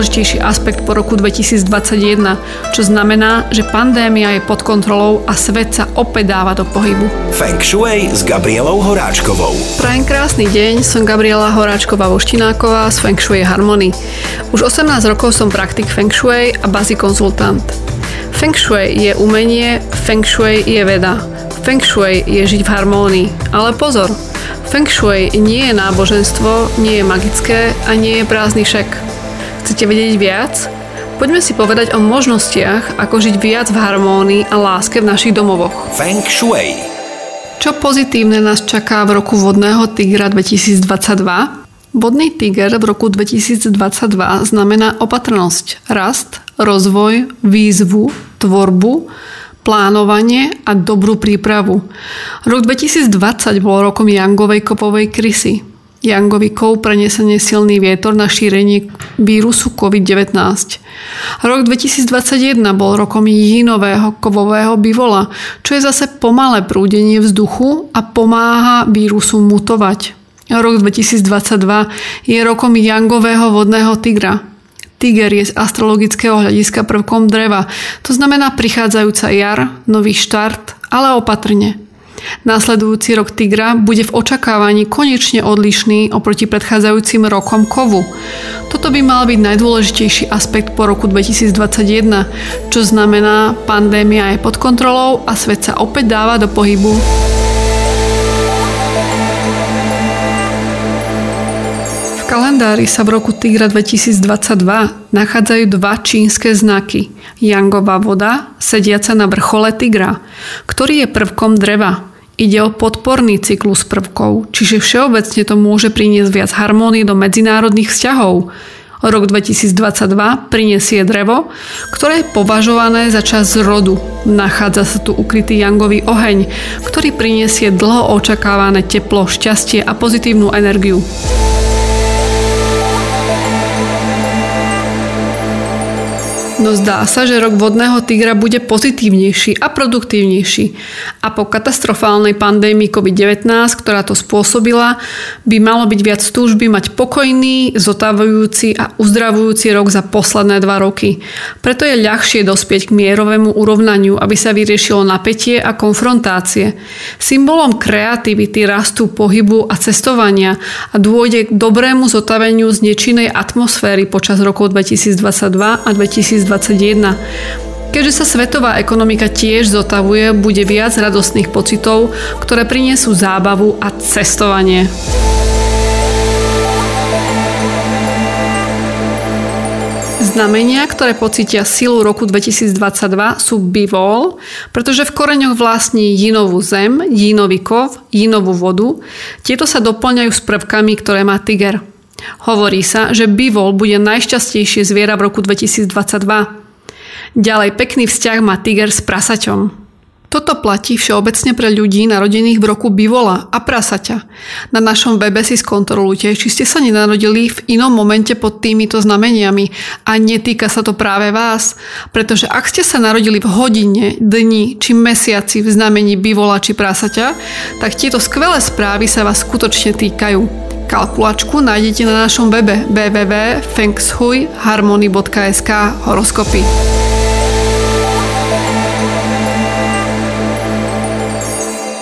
najdôležitejší aspekt po roku 2021, čo znamená, že pandémia je pod kontrolou a svet sa opäť dáva do pohybu. Feng Shui s Gabrielou Horáčkovou. Prajem krásny deň, som Gabriela Horáčková Voštináková z Feng Shui Harmony. Už 18 rokov som praktik Feng Shui a bazi konzultant. Feng Shui je umenie, Feng Shui je veda. Feng Shui je žiť v harmónii. Ale pozor, Feng Shui nie je náboženstvo, nie je magické a nie je prázdny šek. Chcete vedieť viac? Poďme si povedať o možnostiach, ako žiť viac v harmónii a láske v našich domovoch. Feng Shui. Čo pozitívne nás čaká v roku vodného tigra 2022? Vodný tiger v roku 2022 znamená opatrnosť, rast, rozvoj, výzvu, tvorbu, plánovanie a dobrú prípravu. Rok 2020 bol rokom Jangovej kopovej krysy. Jangový kov prenesenie silný vietor na šírenie vírusu COVID-19. Rok 2021 bol rokom jínového kovového bivola, čo je zase pomalé prúdenie vzduchu a pomáha vírusu mutovať. Rok 2022 je rokom jangového vodného tigra. Tiger je z astrologického hľadiska prvkom dreva. To znamená prichádzajúca jar, nový štart, ale opatrne. Následujúci rok tigra bude v očakávaní konečne odlišný oproti predchádzajúcim rokom kovu. Toto by mal byť najdôležitejší aspekt po roku 2021, čo znamená, pandémia je pod kontrolou a svet sa opäť dáva do pohybu. kalendári sa v roku Tigra 2022 nachádzajú dva čínske znaky. Jangová voda, sediaca na vrchole Tigra, ktorý je prvkom dreva. Ide o podporný cyklus prvkov, čiže všeobecne to môže priniesť viac harmónie do medzinárodných vzťahov. Rok 2022 prinesie drevo, ktoré je považované za čas rodu. Nachádza sa tu ukrytý jangový oheň, ktorý prinesie dlho očakávané teplo, šťastie a pozitívnu energiu. No zdá sa, že rok vodného tigra bude pozitívnejší a produktívnejší. A po katastrofálnej pandémii COVID-19, ktorá to spôsobila, by malo byť viac túžby mať pokojný, zotavujúci a uzdravujúci rok za posledné dva roky. Preto je ľahšie dospieť k mierovému urovnaniu, aby sa vyriešilo napätie a konfrontácie. Symbolom kreativity, rastu, pohybu a cestovania a dôjde k dobrému zotaveniu z nečinej atmosféry počas rokov 2022 a 2023 2021. Keďže sa svetová ekonomika tiež zotavuje, bude viac radostných pocitov, ktoré priniesú zábavu a cestovanie. Znamenia, ktoré pocítia silu roku 2022 sú bivol, pretože v koreňoch vlastní jinovú zem, jinový kov, jinovú vodu. Tieto sa doplňajú s prvkami, ktoré má tiger. Hovorí sa, že bivol bude najšťastnejšie zviera v roku 2022. Ďalej pekný vzťah má tiger s prasaťom. Toto platí všeobecne pre ľudí narodených v roku bivola a prasaťa. Na našom webe si skontrolujte, či ste sa nenarodili v inom momente pod týmito znameniami a netýka sa to práve vás, pretože ak ste sa narodili v hodine, dni či mesiaci v znamení bivola či prasaťa, tak tieto skvelé správy sa vás skutočne týkajú. Kalkulačku nájdete na našom webe www.fengshuiharmony.sk horoskopy.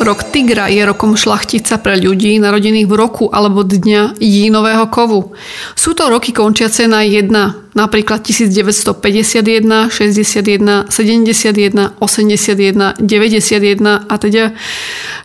Rok tigra je rokom šlachtica pre ľudí narodených v roku alebo dňa jínového kovu. Sú to roky končiace na 1, napríklad 1951, 61, 71, 81, 91 a teda.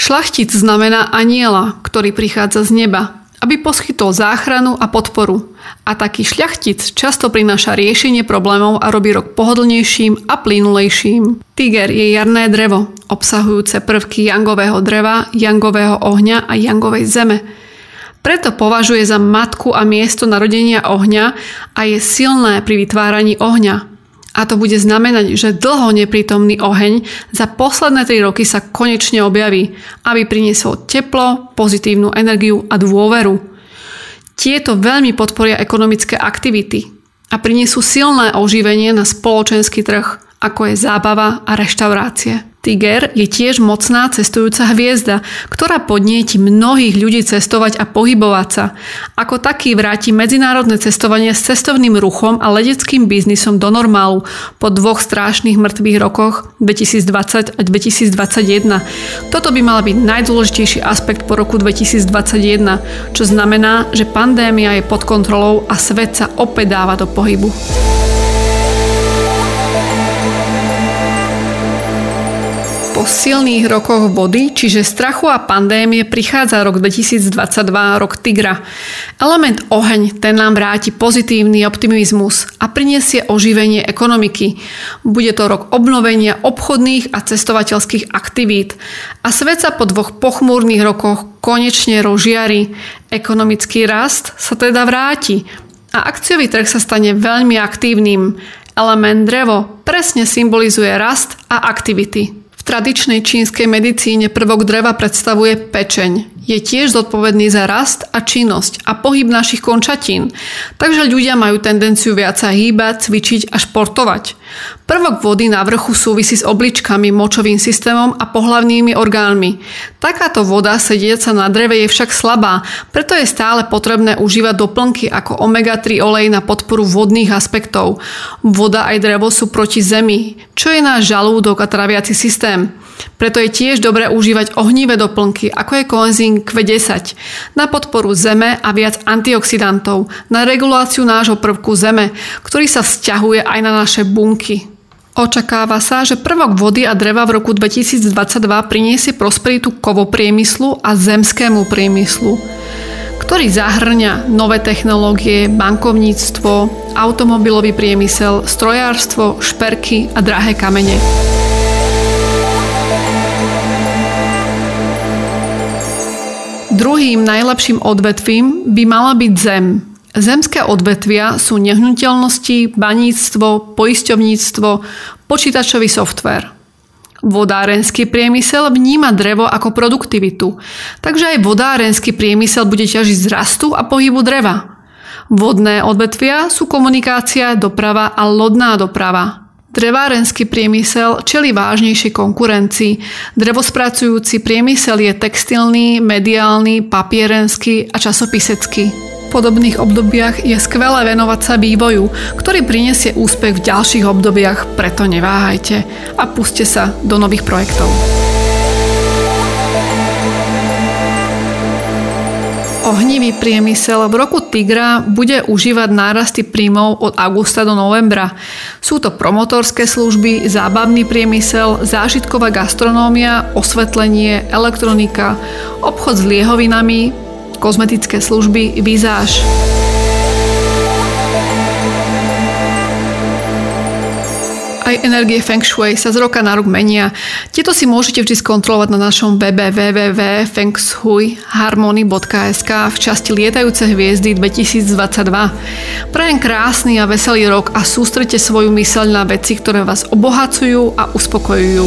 Šlachtic znamená aniela, ktorý prichádza z neba aby poskytol záchranu a podporu. A taký šľachtic často prináša riešenie problémov a robí rok pohodlnejším a plynulejším. Tiger je jarné drevo, obsahujúce prvky jangového dreva, jangového ohňa a jangovej zeme. Preto považuje za matku a miesto narodenia ohňa a je silné pri vytváraní ohňa. A to bude znamenať, že dlho neprítomný oheň za posledné 3 roky sa konečne objaví, aby priniesol teplo, pozitívnu energiu a dôveru. Tieto veľmi podporia ekonomické aktivity a prinesú silné oživenie na spoločenský trh, ako je zábava a reštaurácie. Tiger je tiež mocná cestujúca hviezda, ktorá podnieti mnohých ľudí cestovať a pohybovať sa. Ako taký vráti medzinárodné cestovanie s cestovným ruchom a leteckým biznisom do normálu po dvoch strášnych mŕtvych rokoch 2020 a 2021. Toto by mal byť najdôležitejší aspekt po roku 2021, čo znamená, že pandémia je pod kontrolou a svet sa opäť dáva do pohybu. Po silných rokoch vody, čiže strachu a pandémie, prichádza rok 2022, rok tigra. Element oheň, ten nám vráti pozitívny optimizmus a priniesie oživenie ekonomiky. Bude to rok obnovenia obchodných a cestovateľských aktivít. A svet sa po dvoch pochmúrnych rokoch konečne rozžiari. Ekonomický rast sa teda vráti a akciový trh sa stane veľmi aktívnym. Element drevo presne symbolizuje rast a aktivity. V tradičnej čínskej medicíne prvok dreva predstavuje pečeň. Je tiež zodpovedný za rast a činnosť a pohyb našich končatín. Takže ľudia majú tendenciu viac sa hýbať, cvičiť a športovať. Prvok vody na vrchu súvisí s obličkami, močovým systémom a pohlavnými orgánmi. Takáto voda sediaca na dreve je však slabá, preto je stále potrebné užívať doplnky ako omega-3 olej na podporu vodných aspektov. Voda aj drevo sú proti zemi, čo je náš žalúdok a traviaci systém. Preto je tiež dobré užívať ohnivé doplnky, ako je koenzín Q10, na podporu zeme a viac antioxidantov, na reguláciu nášho prvku zeme, ktorý sa vzťahuje aj na naše bunky. Očakáva sa, že prvok vody a dreva v roku 2022 priniesie prosperitu kovopriemyslu a zemskému priemyslu, ktorý zahrňa nové technológie, bankovníctvo, automobilový priemysel, strojárstvo, šperky a drahé kamene. Druhým najlepším odvetvím by mala byť zem, Zemské odvetvia sú nehnuteľnosti, baníctvo, poisťovníctvo, počítačový software. Vodárenský priemysel vníma drevo ako produktivitu, takže aj vodárenský priemysel bude ťažiť z rastu a pohybu dreva. Vodné odvetvia sú komunikácia, doprava a lodná doprava. Drevárenský priemysel čeli vážnejšej konkurencii. Drevospracujúci priemysel je textilný, mediálny, papierenský a časopisecký podobných obdobiach je skvelé venovať sa vývoju, ktorý prinesie úspech v ďalších obdobiach, preto neváhajte a puste sa do nových projektov. Ohnivý priemysel v roku Tigra bude užívať nárasty príjmov od augusta do novembra. Sú to promotorské služby, zábavný priemysel, zážitková gastronómia, osvetlenie, elektronika, obchod s liehovinami, kozmetické služby, vizáž. Aj energie Feng Shui sa z roka na rok menia. Tieto si môžete vždy skontrolovať na našom webe www.fengshuiharmony.sk v časti Lietajúce hviezdy 2022. Prajem krásny a veselý rok a sústrete svoju myseľ na veci, ktoré vás obohacujú a uspokojujú.